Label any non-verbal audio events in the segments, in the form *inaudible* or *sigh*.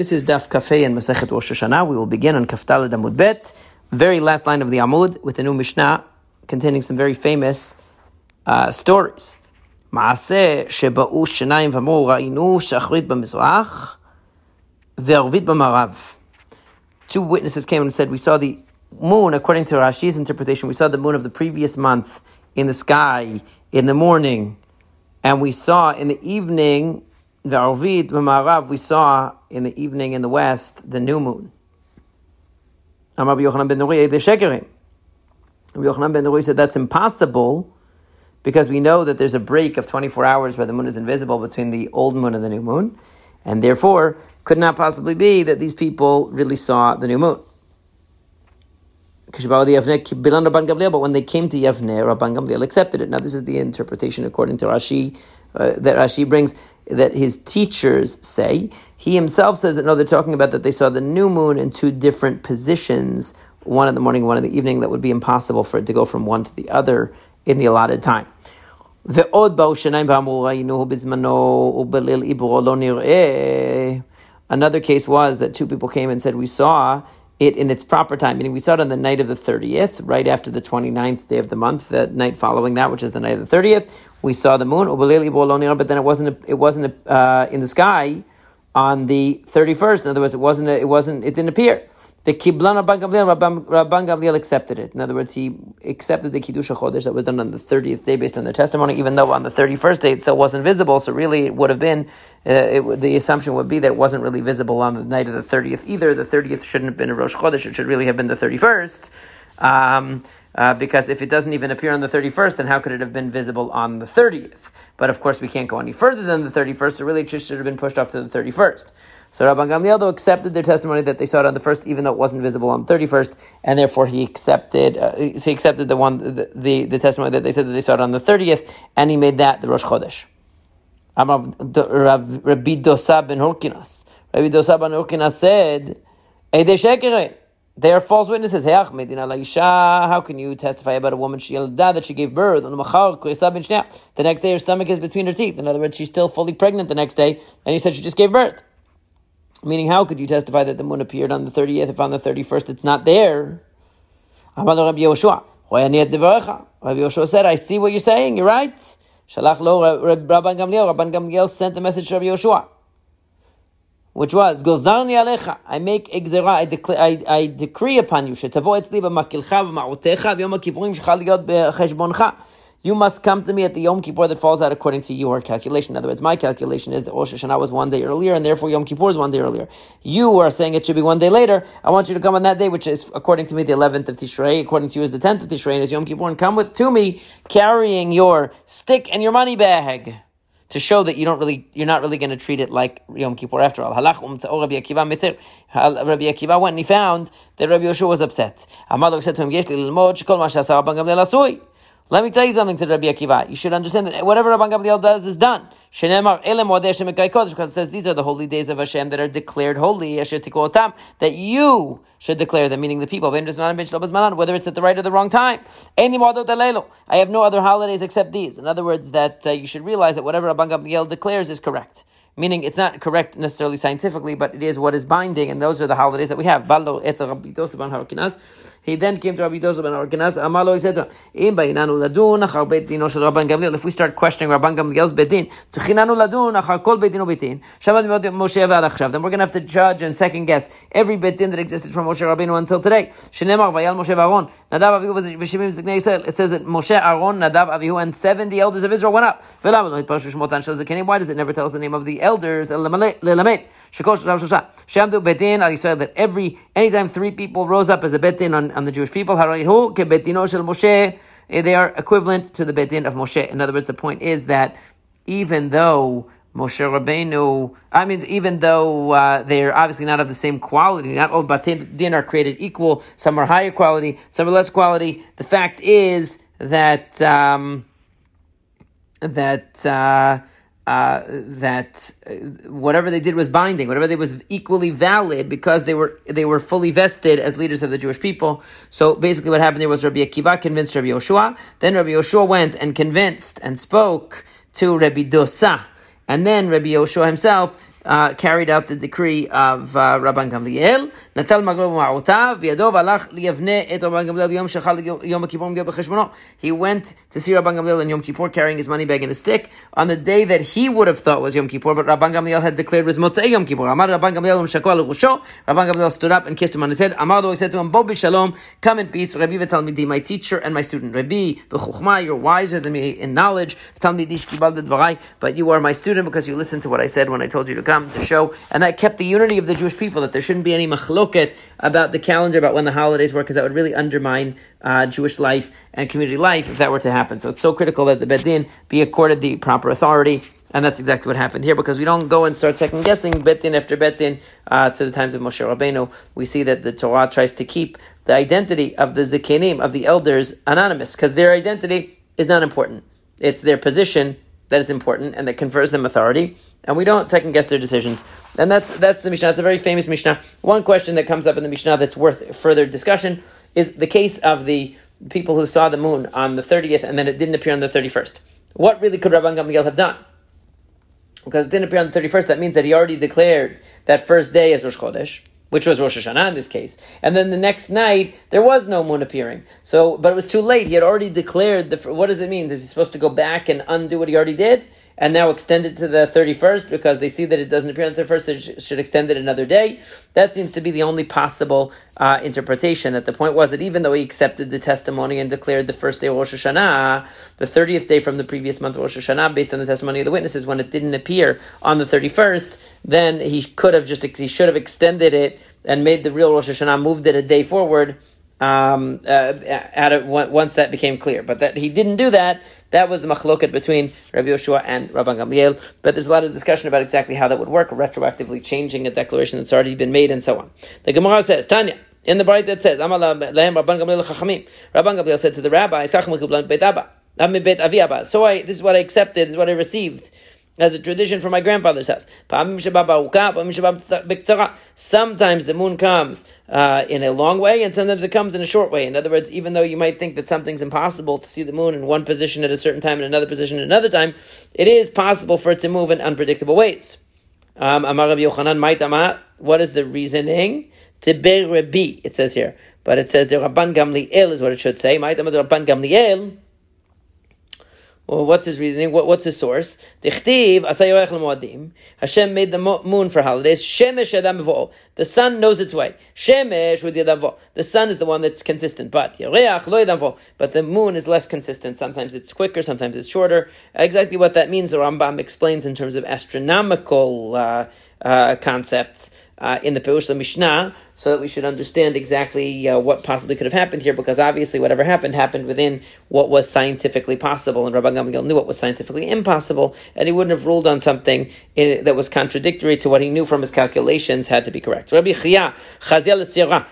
This is Daf Kaf Heh and Masechet Rosh Hashanah. We will begin on Kaf Dalet Amud Bet, very last line of the Amud, with a new Mishnah containing some very famous uh, stories. מעשה שבאו Shanaim ואמרו rainu shachrit במזרח וערבית b'marav. Two witnesses came and said, we saw the moon, according to Rashi's interpretation, we saw the moon of the previous month in the sky in the morning, and we saw in the evening the Arvid Marav, we saw in the evening in the west the new moon. Amar Yochanan ben Nuri. Yochanan ben Nuri said that's impossible because we know that there's a break of 24 hours where the moon is invisible between the old moon and the new moon, and therefore could not possibly be that these people really saw the new moon. But when they came to Yavne, Rabban Gamliel accepted it. Now, this is the interpretation according to Rashi uh, that Rashi brings that his teachers say. He himself says that no, they're talking about that they saw the new moon in two different positions, one in the morning, one in the evening. That would be impossible for it to go from one to the other in the allotted time. Another case was that two people came and said, We saw it in its proper time, meaning we saw it on the night of the 30th, right after the 29th day of the month, the night following that, which is the night of the 30th. We saw the moon, but then it wasn't, it wasn't uh, in the sky on the 31st. In other words, it wasn't, it wasn't, it didn't appear. The Kiblan Rabban Gamliel, Rabban Gamliel accepted it. In other words, he accepted the Kiddush Chodesh that was done on the 30th day based on their testimony, even though on the 31st day it still wasn't visible. So really it would have been, uh, it, the assumption would be that it wasn't really visible on the night of the 30th either. The 30th shouldn't have been a Rosh Chodesh, it should really have been the 31st. Um, uh, because if it doesn't even appear on the 31st, then how could it have been visible on the 30th? But of course, we can't go any further than the 31st, so really it should have been pushed off to the 31st. So Rabban Gamliel though accepted their testimony that they saw it on the first, even though it wasn't visible on the 31st, and therefore he accepted, uh, so he accepted the one, the, the, the, testimony that they said that they saw it on the 30th, and he made that the Rosh Chodesh. Rabbi Dosa ben Hurkinas. Rabbi Dosa ben Hurkinas said, they are false witnesses. How can you testify about a woman she that she gave birth? The next day her stomach is between her teeth. In other words, she's still fully pregnant the next day, and you said she just gave birth. Meaning, how could you testify that the moon appeared on the 30th if on the 31st it's not there? Rabbi Yoshua said, I see what you're saying, you're right. Shalach lo Rabban Gamliel. Rabban Gamliel sent the message to Rabbi Yoshua, which was Gozarni Alecha. I make exera. I, declare, I, I decree upon you, Shetavo b'makilcha b'ma'otecha v'yom. You must come to me at the Yom Kippur that falls out according to your calculation. In other words, my calculation is that Rosh Hashanah was one day earlier, and therefore Yom Kippur is one day earlier. You are saying it should be one day later. I want you to come on that day, which is according to me the 11th of Tishrei, according to you is the 10th of Tishrei, and is Yom Kippur, and come with to me carrying your stick and your money bag to show that you don't really, you're not really going to treat it like Yom Kippur after all. Halach um Rabbi Akiva mitzir. Rabbi Akiva went and he found that Rabbi Yoshua was upset. Amalek said to him, Yesh li asui. Let me tell you something to Rabbi Akiva. You should understand that whatever Rabban Gamliel does is done. Because it says these are the holy days of Hashem that are declared holy. That you should declare them, meaning the people. Whether it's at the right or the wrong time. I have no other holidays except these. In other words, that uh, you should realize that whatever Rabban Gamliel declares is correct meaning it's not correct necessarily scientifically, but it is what is binding, and those are the holidays that we have. He then came to Rabbi Dosa ben Arkanaz. Amalo, he said to him. If we start questioning Rabban Gamliel's v'alachshav. Then we're going to have to judge and second guess every beit din that existed from Moshe Rabbeinu until today. Moshe. It says that Moshe, Aaron, Nadav, Avihu, and seventy elders of Israel went up. Why does it never tell us the name of the elders? That every anytime three people rose up as a beit din on on, the Jewish people. Eh, they are equivalent to the Beit Din of Moshe. In other words, the point is that even though Moshe Rabbeinu, I mean, even though uh, they're obviously not of the same quality, not all Batei Din are created equal, some are higher quality, some are less quality. The fact is that, um, that, uh, uh, that uh, whatever they did was binding, whatever they was equally valid because they were they were fully vested as leaders of the Jewish people. So basically, what happened there was Rabbi Akiva convinced Rabbi Yoshua. Then Rabbi Yoshua went and convinced and spoke to Rabbi Dosa, and then Rabbi Yoshua himself uh, carried out the decree of uh, Rabban Gamliel. נטל מגלו במערותיו, בידו והלך ליבנה את רבן גמליאל ביום שחל יום הכיפור מגיע בחשבונו. He went to see Rabban Gamliel in Yom Kippur carrying his money bag and a stick on the day that he would have thought was Yom Kippur, but Rabban Gamliel had declared was Motzei Yom Kippur. Amar Rabban Gamliel umshakwa l'rusho. Rabban Gamliel stood up and kissed him on his head. Amar he said to him, Bo b'shalom, come in peace. Rabbi v'talmidi, my teacher and my student. Rabbi b'chuchma, you're wiser than me in knowledge. Talmidi shkibal dvarai, but you are my student because you listened to what I said when I told you to come to show, and that kept the unity of the Jewish people, that there shouldn't be any machloket about the calendar, about when the holidays were, because that would really undermine uh, Jewish life and community life if that were to happen. So it's so critical that the Beit Din be accorded the proper authority. And that's exactly what happened here because we don't go and start second guessing beit din after beit din uh, to the times of Moshe Rabbeinu. We see that the Torah tries to keep the identity of the zikanim, of the elders, anonymous because their identity is not important. It's their position that is important and that confers them authority and we don't second guess their decisions. And that's that's the Mishnah. It's a very famous Mishnah. One question that comes up in the Mishnah that's worth further discussion is the case of the people who saw the moon on the 30th and then it didn't appear on the 31st. What really could Rabban Gamliel have done? Because it didn't appear on the 31st, that means that he already declared that first day as Rosh Chodesh, which was Rosh Hashanah in this case. And then the next night, there was no moon appearing. So, but it was too late. He had already declared the, what does it mean? Is he supposed to go back and undo what he already did? And now extend it to the 31st because they see that it doesn't appear on the 31st, they should extend it another day. That seems to be the only possible uh, interpretation. That the point was that even though he accepted the testimony and declared the first day of Rosh Hashanah, the 30th day from the previous month of Rosh Hashanah, based on the testimony of the witnesses, when it didn't appear on the 31st, then he could have just, he should have extended it and made the real Rosh Hashanah, moved it a day forward um, uh, at it, once that became clear. But that he didn't do that. That was the machloket between Rabbi Yoshua and Rabban Gamliel. But there's a lot of discussion about exactly how that would work, retroactively changing a declaration that's already been made, and so on. The Gemara says, Tanya. In the Bible that says, Rabban Gamliel said to the rabbi, So I, this is what I accepted, this is what I received as a tradition from my grandfather's house. Sometimes the moon comes uh, in a long way, and sometimes it comes in a short way. In other words, even though you might think that something's impossible to see the moon in one position at a certain time and another position at another time, it is possible for it to move in unpredictable ways. Um, what is the reasoning? It says here, but it says the Rabban Gamliel is what it should say. Rabban Gamliel. Well, what's his reasoning? What, what's his source? Hashem made the moon for holidays. Shemesh The sun knows its way. Shemesh with yadam The sun is the one that's consistent, but But the moon is less consistent. Sometimes it's quicker, sometimes it's shorter. Exactly what that means, the Rambam explains in terms of astronomical uh, uh, concepts uh, in the Perush Mishnah, so that we should understand exactly uh, what possibly could have happened here, because obviously whatever happened happened within what was scientifically possible, and Rabban Gamliel knew what was scientifically impossible, and he wouldn't have ruled on something in, that was contradictory to what he knew from his calculations had to be correct. Rabbi Chia, Chazel Sirah,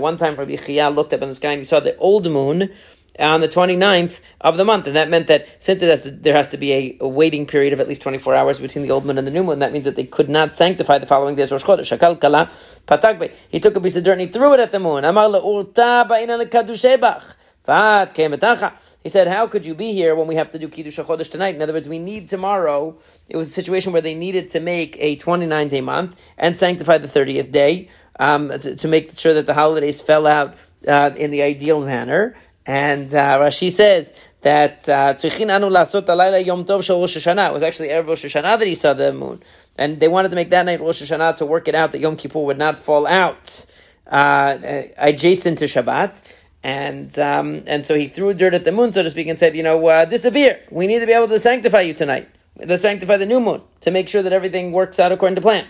one time Rabbi Chia looked up in the sky and he saw the old moon on the 29th of the month. And that meant that since it has to, there has to be a, a, waiting period of at least 24 hours between the old moon and the new moon, that means that they could not sanctify the following day's Rosh Chodesh. Shakal kala patagbe. He took a piece of dirt and he threw it at the moon. Amar le'urta ba'ina le'kadushebach. Fat ke'metacha. He said, "How could you be here when we have to do kiddush chodesh tonight?" In other words, we need tomorrow. It was a situation where they needed to make a 29 day month and sanctify the 30th day um, to, to, make sure that the holidays fell out uh, in the ideal manner. And uh, Rashi says that uh, tzrichin anu lasot alayla yom tov shel Rosh Hashanah. It was actually erev Rosh Hashanah that he saw the moon, and they wanted to make that night Rosh Hashanah to work it out that Yom Kippur would not fall out uh, adjacent to Shabbat. And um, and so he threw dirt at the moon, so to speak, and said, you know, uh, disappear. We need to be able to sanctify you tonight. Let's sanctify the new moon to make sure that everything works out according to plan.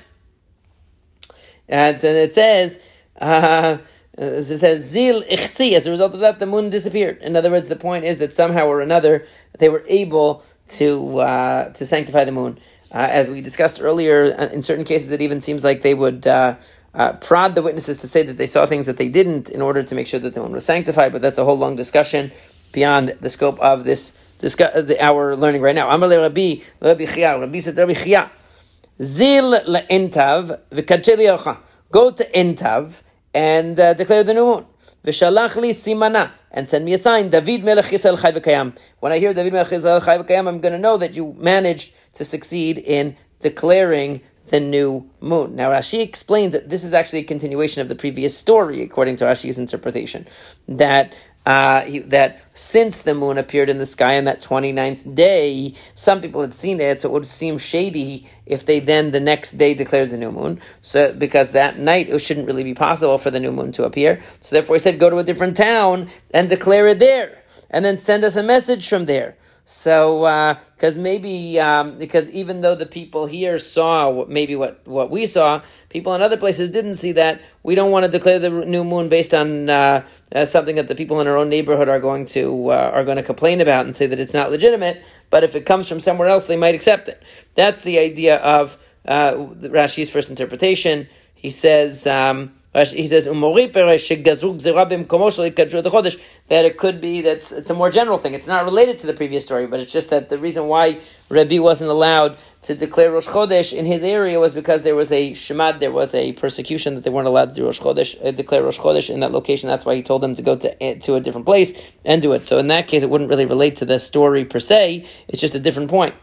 And, and it says. Uh, uh, it says zil ichsi. As a result of that, the moon disappeared. In other words, the point is that somehow or another they were able to uh, to sanctify the moon. Uh, as we discussed earlier, uh, in certain cases, it even seems like they would uh, uh, prod the witnesses to say that they saw things that they didn't in order to make sure that the moon was sanctified. But that's a whole long discussion beyond the scope of this discuss, the, our learning right now. Amale Rabbi Rabbi Chia Rabbi said Rabbi Chia zil le'Ein Tav v'kadsheli Go to Ein Tav and uh, declare the new moon. V'shalach li simana, and send me a sign. David Melech Yisrael Chai. When I hear David Melech Yisrael Chai I'm going to know that you managed to succeed in declaring the new moon. Now Rashi explains that this is actually a continuation of the previous story, according to Rashi's interpretation, that uh, he, that since the moon appeared in the sky on that 29th day, some people had seen it, so it would seem shady if they then the next day declared the new moon. So because that night it shouldn't really be possible for the new moon to appear. So therefore he said, go to a different town and declare it there, and then send us a message from there. So, because uh, maybe um, because even though the people here saw maybe what what we saw, people in other places didn't see that. We don't want to declare the new moon based on uh, uh, something that the people in our own neighborhood are going to uh, are going to complain about and say that it's not legitimate. But if it comes from somewhere else, they might accept it. That's the idea of uh, Rashi's first interpretation. He says. Um, he says, that it could be that it's a more general thing. It's not related to the previous story, but it's just that the reason why Rabbi wasn't allowed to declare Rosh Chodesh in his area was because there was a shemad, there was a persecution that they weren't allowed to do Rosh Chodesh, uh, declare Rosh Chodesh in that location. That's why he told them to go to, uh, to a different place and do it. So in that case, it wouldn't really relate to the story per se. It's just a different point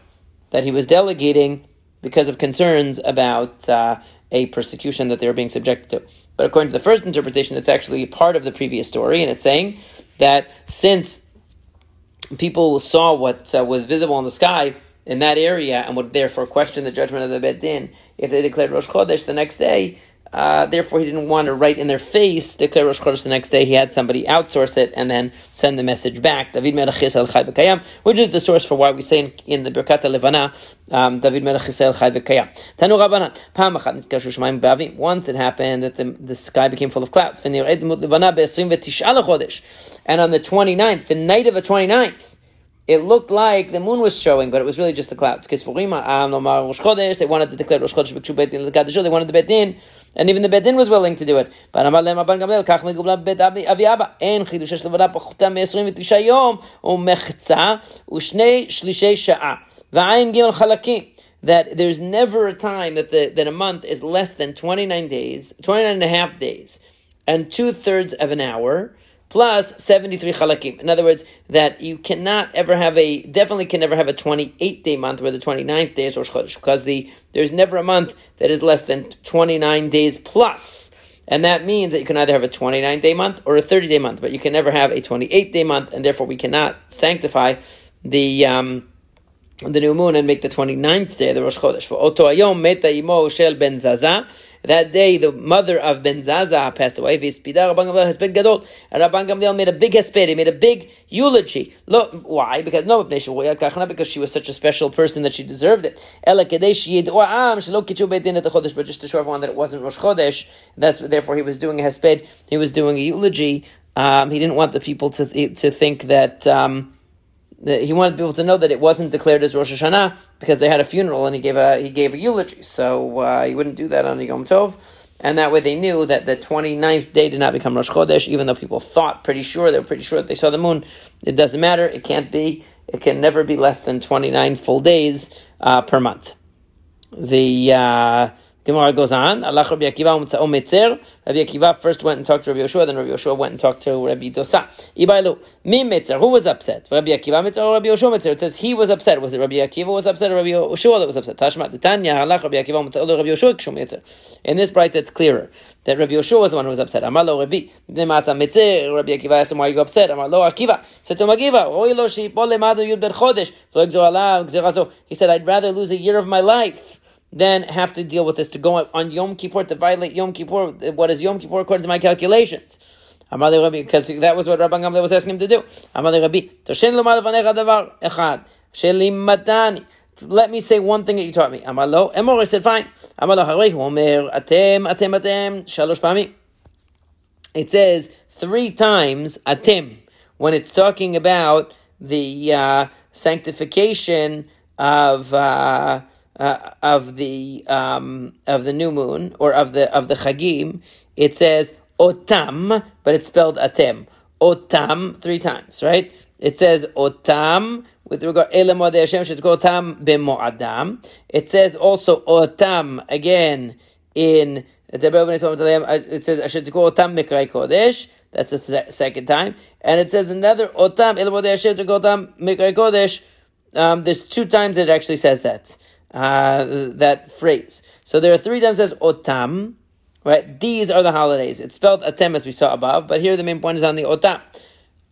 that he was delegating because of concerns about uh, a persecution that they were being subjected to. But according to the first interpretation, it's actually part of the previous story, and it's saying that since people saw what uh, was visible in the sky in that area and would therefore question the judgment of the Beit Din, if they declared Rosh Chodesh the next day, uh, therefore, he didn't want to write in their face, declare Rosh Chodesh the next day. He had somebody outsource it and then send the message back. David Chai V'Kayam, which is the source for why we say in, in the Birkat Levana, um, David Melech Yisrael Chai V'Kayam. Tanu Rabbanan, Pam Achat. Once it happened that the, the sky became full of clouds. And on the 29th, the night of the 29th, it looked like the moon was showing, but it was really just the clouds. Because they wanted to declare Rosh Chodesh, they wanted the Beit Din and even the Beit Din was willing to do it. That there's never a time that, the, that a month is less than 29 days, 29 and a half days, and two thirds of an hour, plus 73 chalakim. In other words, that you cannot ever have a, definitely can never have a 28 day month where the 29th day is Rosh Chodesh, because the there's never a month that is less than 29 days plus. And that means that you can either have a 29 day month or a 30 day month, but you can never have a 28 day month, and therefore we cannot sanctify the, um, the new moon and make the 29th day the Rosh Chodesh. For Oto Ayom Meta Imo Shel Ben Zaza, that day, the mother of Ben Zaza passed away. Rabban Gamliel made a big hesped. He made a big eulogy. Look, why? Because no, because she was such a special person that she deserved it. But just to show everyone that it wasn't Rosh Chodesh. That's therefore he was doing a hesped. He was doing a eulogy. Um, he didn't want the people to to think that. Um, he wanted people to know that it wasn't declared as Rosh Hashanah because they had a funeral and he gave a he gave a eulogy. So uh, he wouldn't do that on Yom Tov, and that way they knew that the 29th day did not become Rosh Chodesh, even though people thought pretty sure they were pretty sure that they saw the moon. It doesn't matter. It can't be. It can never be less than 29 full days uh, per month. The uh, Gemara goes on. Allah Rabbi Akiva Mitzer. Rabbi Akiva first went and talked to Rabbi Yoshua, then Rabbi Yoshua went and talked to Rabbi Dosa. Ibailu. Mi Mitzer. Who was upset? Rabbi Akiva Mitzer or Rabbi Yoshua Mitzer? It says he was upset. Was it Rabbi Akiva was upset or Rabbi Yoshua that was upset? Tashma Tanya. Allah Rabbi Akiva Mitzer Rabbi Yoshua Kshum Mitzer. In this bright, that's clearer that Rabbi Yoshua was the one who was upset. Amar lo Rabbi. Nemata Mitzer. Rabbi Akiva asked him why you upset. Amar lo Akiva. Said to Magiva. Oy lo shi pole madu yud ber chodesh. He said, I'd rather lose a year of my life then have to deal with this to go on Yom Kippur to violate Yom Kippur. What is Yom Kippur according to my calculations? because that was what Rabban Gamliel was asking him to do. Let me say one thing that you taught me. Amalo, Emor said, fine. atem, atem, atem, shalosh pami. It says three times atim when it's talking about the uh, sanctification of. Uh, uh, of the um, of the new moon or of the of the chagim, it says otam, but it's spelled atem. Otam three times, right? It says otam with regard elamod Hashem otam b'mo'adam. It says also otam again in it says otam mikray kodesh. That's the second time, and it says another otam elamod Hashem otam mikray kodesh. Um, there's two times it actually says that. Uh, that phrase. So there are three times says otam, right? These are the holidays. It's spelled atem as we saw above, but here the main point is on the otam.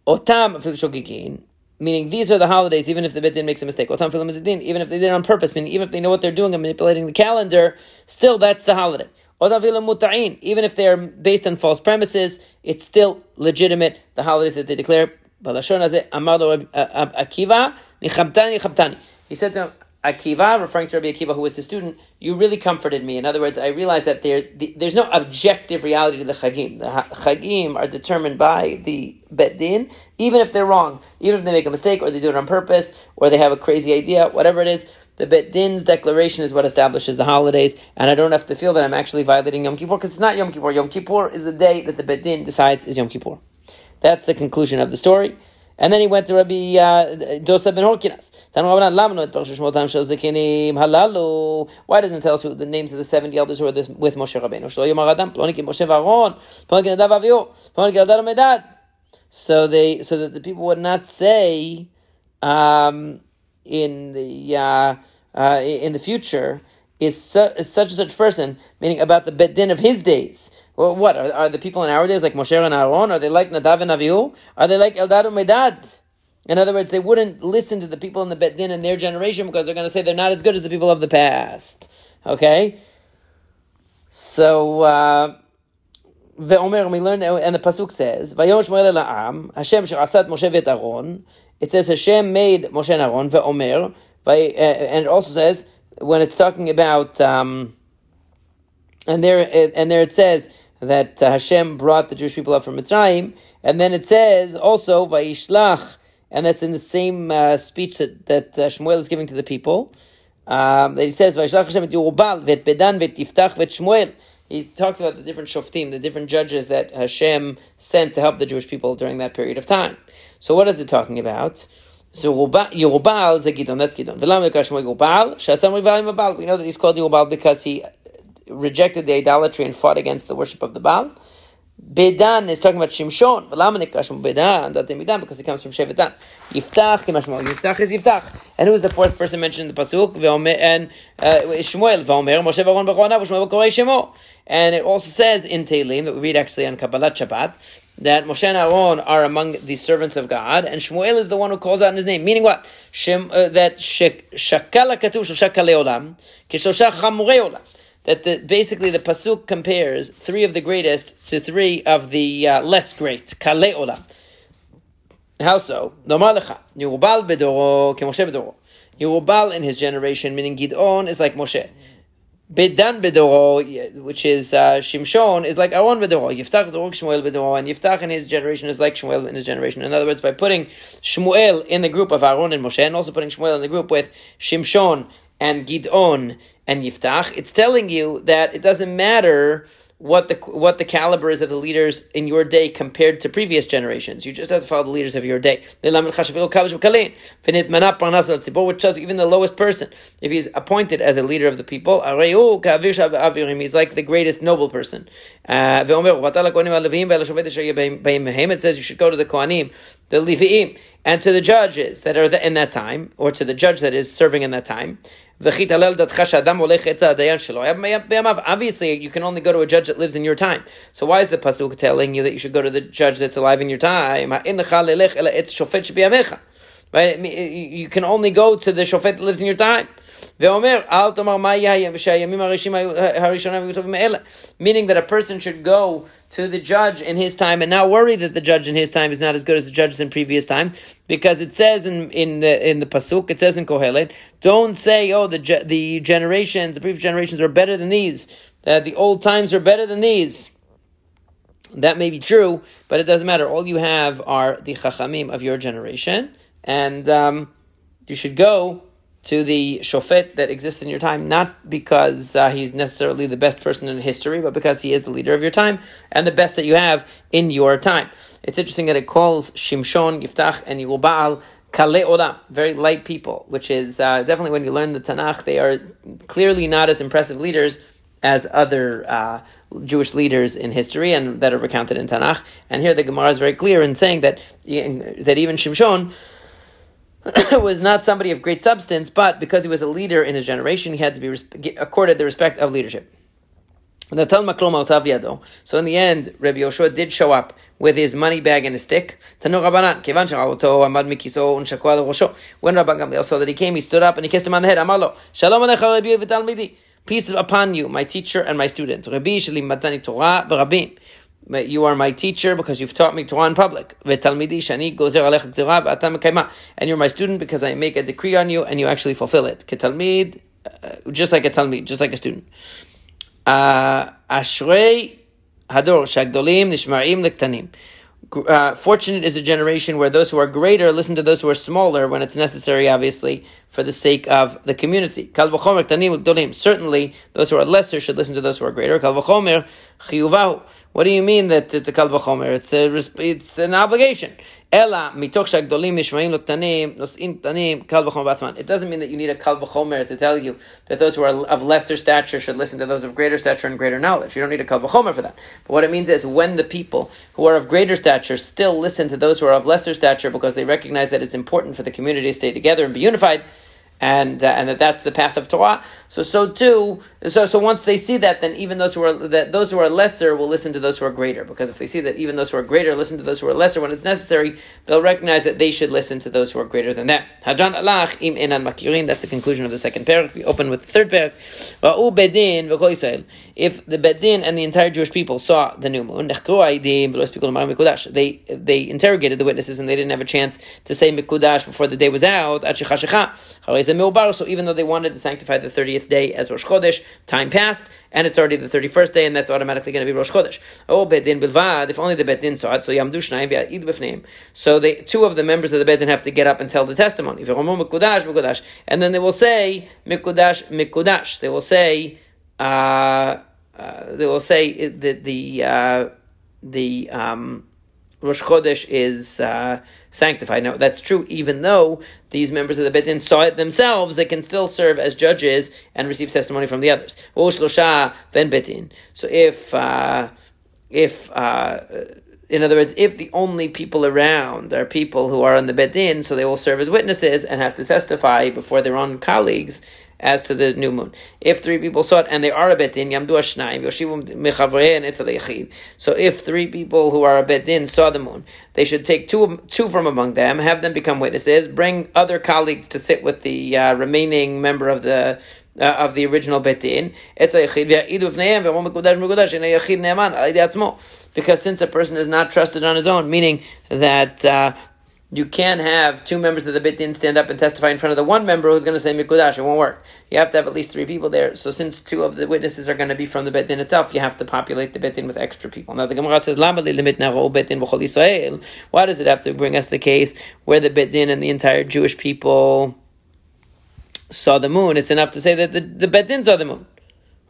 Otam shogigin, meaning these are the holidays, even if the bit makes a mistake. Otam filim even if they did it on purpose, meaning even if they know what they're doing and manipulating the calendar, still that's the holiday. Otam filim muta'in, even if they are based on false premises, it's still legitimate, the holidays that they declare. He said to him, Akiva, referring to Rabbi Akiva, who was his student, you really comforted me. In other words, I realized that there, the, there's no objective reality to the chagim. The chagim are determined by the bet din, even if they're wrong, even if they make a mistake or they do it on purpose or they have a crazy idea, whatever it is. The bet din's declaration is what establishes the holidays, and I don't have to feel that I'm actually violating Yom Kippur because it's not Yom Kippur. Yom Kippur is the day that the bet din decides is Yom Kippur. That's the conclusion of the story. And then he went to Rabbi uh, Dosa ben Horkinas. Why doesn't it tell us who the names of the 70 elders who are this, with Moshe Rabbeinu? So they, so that the people would not say um, in the uh, uh, in the future is, su- is such and such person, meaning about the beit din of his days. Well, what are, are, the people in our days like Moshe and Aaron? Are they like Nadav and Avihu? Are they like Eldad and Medad? In other words, they wouldn't listen to the people in the Bet Din in their generation because they're going to say they're not as good as the people of the past. Okay, so. Uh, ואומר, we learn, and the pasuk says, ויאמר שמואל אל העם, השם שעשה את משה ואת אהרון, it says Hashem made Moshe and Aaron, ואומר, and it also says, when it's talking about, um, and there, and there it says, that uh, Hashem brought the Jewish people up from Mitzrayim, and then it says also Vayishlach, and that's in the same uh, speech that, that uh, Shmuel is giving to the people. Um, that he says Vayishlach Hashem et Yerubal vet Bedan vet Yiftach vet Shmuel. He talks about the different shoftim, the different judges that Hashem sent to help the Jewish people during that period of time. So what is it talking about? So Yerubal is a Gidon, that's Gidon. We know that he's called Yerubal because he rejected the idolatry and fought against the worship of the Baal. Bedan is talking about Shimshon. Bedan because it comes from Shevet Dan. Yiftach Yiftach is Yiftach. And who is the fourth person mentioned in the pasuk? And uh, Shmuel. And it also says in Tehillim that we read actually on Kabbalat Shabbat that Moshe and Aaron are among the servants of God, and Shmuel is the one who calls out in his name. Meaning what? Shem, uh, that shakala katuv shosha olam, kishosha chamurei olam that the, basically the pasuk compares three of the greatest to three of the uh, less great. Kale olam. How so? Yerubal bedoro kemoshe bedoro. Yerubal in his generation, meaning Gidon, is like Moshe. Bedan bedoro, which is uh, Shimshon, is like Aaron bedoro. Yiftach bedoro Shmuel bedoro, and Yiftach in his generation is like Shmuel in his generation. In other words, by putting Shmuel in the group of Aaron and Moshe, and also putting Shmuel in the group with Shimshon and Gidon and Yiftach, it's telling you that it doesn't matter what the what the caliber is of the leaders in your day compared to previous generations. You just have to follow the leaders of your day. Which shows even the lowest person, if he's appointed as a leader of the people, he's like the greatest noble person. Uh, it says you should go to the Kohanim, the Levi'im, and to the judges that are in that time, or to the judge that is serving in that time. Obviously, you can only go to a judge that lives in your time. So why is the pasuk telling you that you should go to the judge that's alive in your time? Right? You can only go to the shofet that lives in your time. Meaning that a person should go to the judge in his time and not worry that the judge in his time is not as good as the judges in previous time, because it says in, in the in the pasuk, it says in Kohelet, don't say, oh, the the generations, the previous generations are better than these, that the old times are better than these. That may be true, but it doesn't matter. All you have are the chachamim of your generation, and um, you should go to the shofet that exists in your time, not because uh, he's necessarily the best person in history, but because he is the leader of your time and the best that you have in your time. It's interesting that it calls Shimshon, Yiftach, and Yerubal Kale Olam, very light people, which is uh, definitely when you learn the Tanakh, they are clearly not as impressive leaders as other uh, Jewish leaders in history and that are recounted in Tanakh. And here the Gemara is very clear in saying that that even Shimshon *coughs* was not somebody of great substance, but because he was a leader in his generation, he had to be accorded the respect of leadership. So in the end, Rabbi Yoshua did show up with his money bag and his stick. When Rabban Gamliel saw that he came, he stood up and he kissed him on the head. Amalo, Shalom Peace upon you, my teacher and my student. Rabbi. You are my teacher because you've taught me Torah in public. And you're my student because I make a decree on you and you actually fulfill it. Uh, just like a talmid, just like a student. Uh, Ashrei hador shagdolim nishmarim lektanim. Uh, fortunate is a generation where those who are greater listen to those who are smaller when it's necessary, obviously, for the sake of the community. Certainly, those who are lesser should listen to those who are greater. What do you mean that it's a kal v'chomer? It's a, it's an obligation. Ela mitoch shagdolim mishmaim loktanim nosin tanim kal v'chomer batzman. It doesn't mean that you need a kal v'chomer to tell you that those who are of lesser stature should listen to those of greater stature and greater knowledge. You don't need a kal v'chomer for that. But what it means is when the people who are of greater stature still listen to those who are of lesser stature because they recognize that it's important for the community to stay together and be unified and uh, and that that's the path of Torah. So so too. So so once they see that, then even those who are that those who are lesser will listen to those who are greater. Because if they see that even those who are greater listen to those who are lesser when it's necessary, they'll recognize that they should listen to those who are greater than them. Hadran alach im enan makirin. That's the conclusion of the second parak. We open with the third parak. beit din If the beit din and the entire Jewish people saw the new moon, they they interrogated the witnesses and they didn't have a chance to say mikudash before the day was out so even though they wanted to sanctify the 30th day as Rosh Chodesh, time passed, and it's already the 31st day, and that's automatically going to be Rosh Chodesh. Oh, Beit Din Bilvad, if only the Beit Din saw it, so Yamdu Shnayim V'Id B'fneim. So they, two of the members of the Beit Din have to get up and tell the testimony. And then they will say, Mikudash, Mikudash. They will say, uh, uh, they will say that the, uh, the, um, Rosh Chodesh is uh, sanctified. Now, that's true even though these members of the Beit Din saw it themselves, they can still serve as judges and receive testimony from the others. So if, uh, if, uh, in other words, if the only people around are people who are on the Beit Din, so they will serve as witnesses and have to testify before their own colleagues, as to the new moon. If three people saw it and they are a beit din, yamdu ashnaim, yoshivum mechavrein So if three people who are a beit din saw the moon, they should take two two from among them, have them become witnesses, bring other colleagues to sit with the uh, remaining member of the uh, of the original beit din. Because since a person is not trusted on his own, meaning that. Uh, you can't have two members of the Beit Din stand up and testify in front of the one member who's going to say Mikudash. It won't work. You have to have at least three people there. So since two of the witnesses are going to be from the Beit Din itself, you have to populate the Beit Din with extra people. Now the Gemara says, Lama limit Beit Din Israel. Why does it have to bring us the case where the Beit Din and the entire Jewish people saw the moon? It's enough to say that the, the Beit Din saw the moon.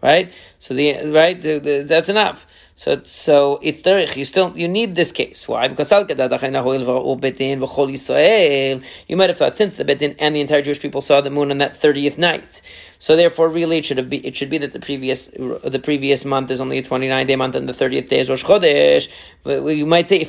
Right? So the right the, the, that's enough. So so it's derech. You still you need this case. Why? Because you might have thought since the Beit Din and the entire Jewish people saw the moon on that thirtieth night, so therefore really it should be it should be that the previous the previous month is only a twenty nine day month and the thirtieth day is Rosh Chodesh. You might say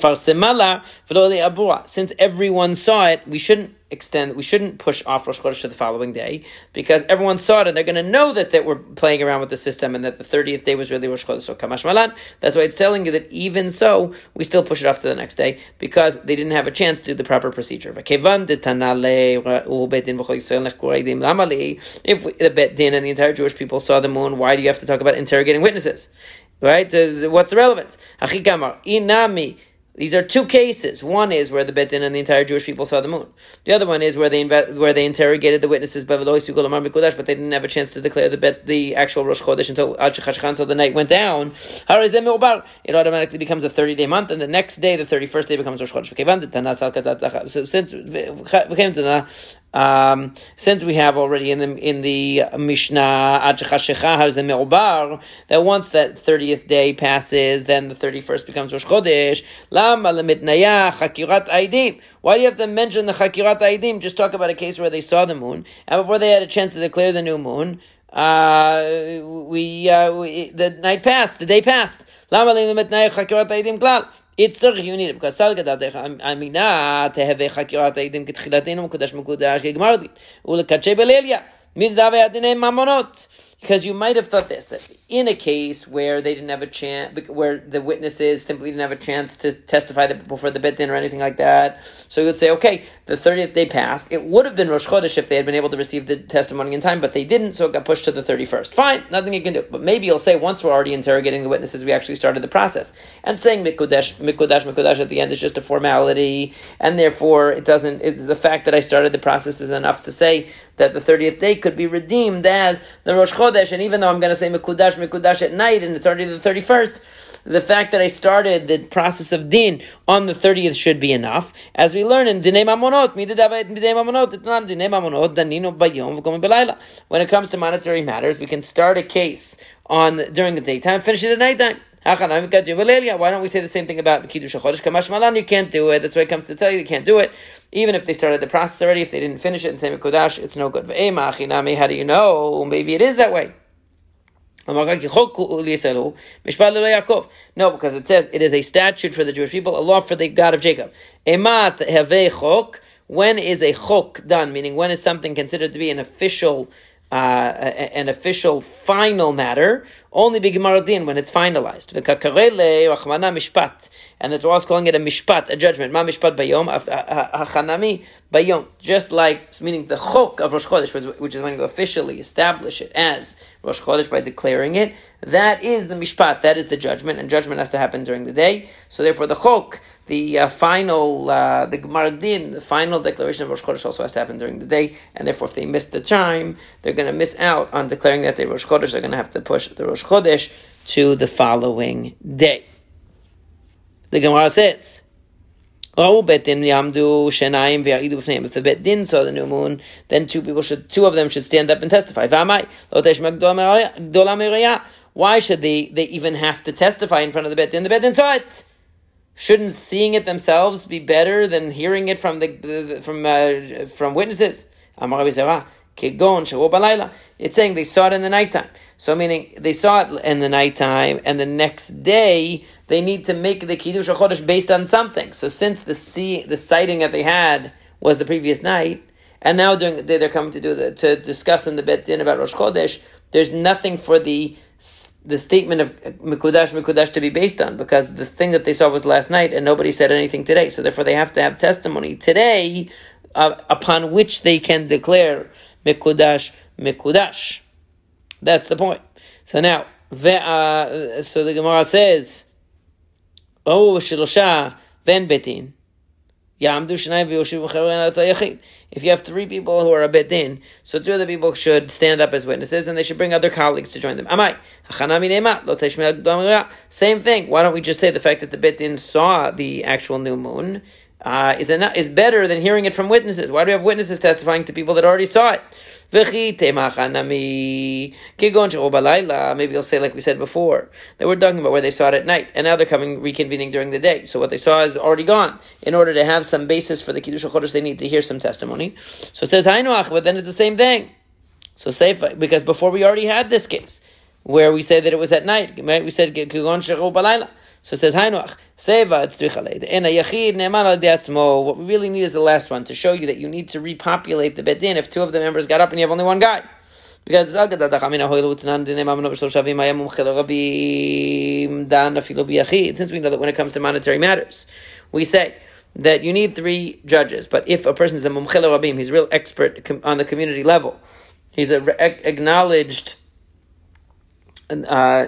since everyone saw it, we shouldn't extend, we shouldn't push off Rosh Chodesh to the following day because everyone saw it and they're going to know that, that we're playing around with the system and that the 30th day was really Rosh Chodesh. So Kamash Malan, that's why it's telling you that even so, we still push it off to the next day because they didn't have a chance to do the proper procedure. If the Bet Din and the entire Jewish people saw the moon, why do you have to talk about interrogating witnesses? Right? What's the relevance? Inami these are two cases. One is where the Beit Din and the entire Jewish people saw the moon. The other one is where they where they interrogated the witnesses, but they didn't have a chance to declare the bet, the actual Rosh Chodesh until until the night went down. It automatically becomes a thirty day month, and the next day, the thirty first day, becomes Rosh Chodesh. So since um, since we have already in the in the Mishnah has the Me'obar, that once that thirtieth day passes, then the thirty first becomes Rosh Chodesh. Why do you have to mention the chakirat aidim? Just talk about a case where they saw the moon and before they had a chance to declare the new moon. Uh, we, uh, we the night passed, the day passed. It's the you need it because salga dadech amina teheve chakirat aidim ketchilatenu mukudash mukudash gegmar din ulekache belelia mid dave adine mamonot because you might have thought this that in a case where they didn't have a chance, where the witnesses simply didn't have a chance to testify before the bit or anything like that, so you would say, okay, the thirtieth day passed. It would have been Rosh Chodesh if they had been able to receive the testimony in time, but they didn't, so it got pushed to the thirty-first. Fine, nothing you can do. But maybe you'll say once we're already interrogating the witnesses, we actually started the process, and saying mikudesh, mikudesh, mikudesh at the end is just a formality, and therefore it doesn't. It's the fact that I started the process is enough to say that the 30th day could be redeemed as the Rosh Chodesh, and even though I'm going to say Mekudash, Mekudash at night, and it's already the 31st, the fact that I started the process of din on the 30th should be enough. As we learn in Dinei Mamonot, Mamonot, it's not Dinei Mamonot, Danino When it comes to monetary matters, we can start a case on during the daytime, finish it at nighttime. Why don't we say the same thing about Kiddush HaChodesh? Kamash Malan, you can't do it. That's why it comes to tell you you can't do it. Even if they started the process already, if they didn't finish it and say Mekudash, it's no good. How do you know? Maybe it is that way. No, because it says it is a statute for the Jewish people, a law for the God of Jacob. When is a chok done? Meaning, when is something considered to be an official uh, an official final matter, only be Din when it's finalized. mishpat, And the Torah is calling it a mishpat, a judgment. Ma mishpat bayom, hachanami bayom. Just like, meaning the chok of Rosh Chodesh, which is when you officially establish it as Rosh Chodesh by declaring it, that is the mishpat, that is the judgment, and judgment has to happen during the day. So therefore the chok, the uh, final, uh, the Gemara Din, the final declaration of Rosh Chodesh also has to happen during the day, and therefore if they miss the time, they're going to miss out on declaring that they Rosh Chodesh, they're going to have to push the Rosh Chodesh to the following day. The Gemara says, Oh, Yamdu. If the Bet Din saw the new moon, then two people should, two of them should stand up and testify. Why should they, they even have to testify in front of the Bet Din? The Bet Din saw it. Shouldn't seeing it themselves be better than hearing it from the, from, uh, from witnesses? It's saying they saw it in the nighttime. So meaning they saw it in the nighttime, and the next day they need to make the Kiddush HaChodesh based on something. So since the see, the sighting that they had was the previous night, and now during the day they're coming to do the, to discuss in the Bet Din about Rosh Chodesh, there's nothing for the the statement of Mikudash Mikudash to be based on because the thing that they saw was last night and nobody said anything today. So therefore they have to have testimony today uh, upon which they can declare Mikudash Mikudash. That's the point. So now, uh, so the Gemara says, Oh, Ven Beit Din. If you have three people who are a beit din, so two of the people should stand up as witnesses, and they should bring other colleagues to join them. Same thing. Why don't we just say the fact that the beit din saw the actual new moon uh, is enough, is better than hearing it from witnesses? Why do we have witnesses testifying to people that already saw it? Maybe you'll say, like we said before, that we're talking about where they saw it at night, and now they're coming reconvening during the day. So what they saw is already gone. In order to have some basis for the Kiddush Chodesh, they need to hear some testimony. So it says Hainuach, but then it's the same thing. So say, because before we already had this case, where we said that it was at night, Right? we said Kigon Balayla. So it says Hainuach. Seva In a yachid ne'eman What we really need is the last one to show you that you need to repopulate the beit din if two of the members got up and you have only one guy. Because since we know that when it comes to monetary matters, we say that you need three judges. But if a person is a mumchel rabim, he's a real expert on the community level. He's an acknowledged uh,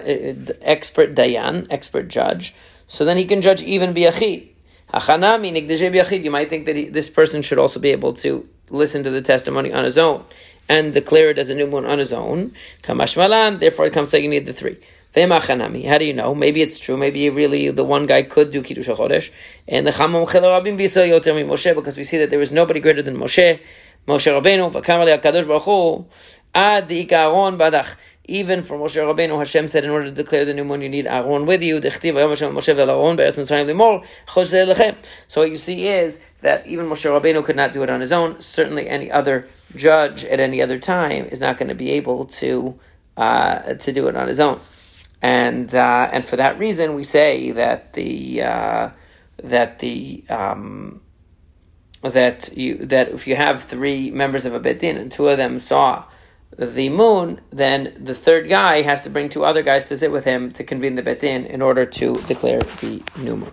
expert dayan, expert judge so then he can judge even biyachid. Hachanami nigdejeh biyachid. You might think that he, this person should also be able to listen to the testimony on his own and declare it as a new moon on his own. Kamashmalan. Therefore, it comes like you need the three. How do you know? Maybe it's true. Maybe really the one guy could do kiddush chodesh, and the chamam rabim yoter Moshe because we see that there was nobody greater than Moshe. Moshe Rabbeinu, v'kamar Hakadosh Baruch Hu, ad badach even for Moshe Rabbeinu, Hashem said, in order to declare the new moon, you need Aaron with you. So what you see is that even Moshe Rabbeinu could not do it on his own. Certainly, any other judge at any other time is not going to be able to uh, to do it on his own. And uh, and for that reason, we say that the uh, that the um, that you that if you have three members of a bet din and two of them saw the moon, then the third guy has to bring two other guys to sit with him to convene the bet din in order to declare the new moon.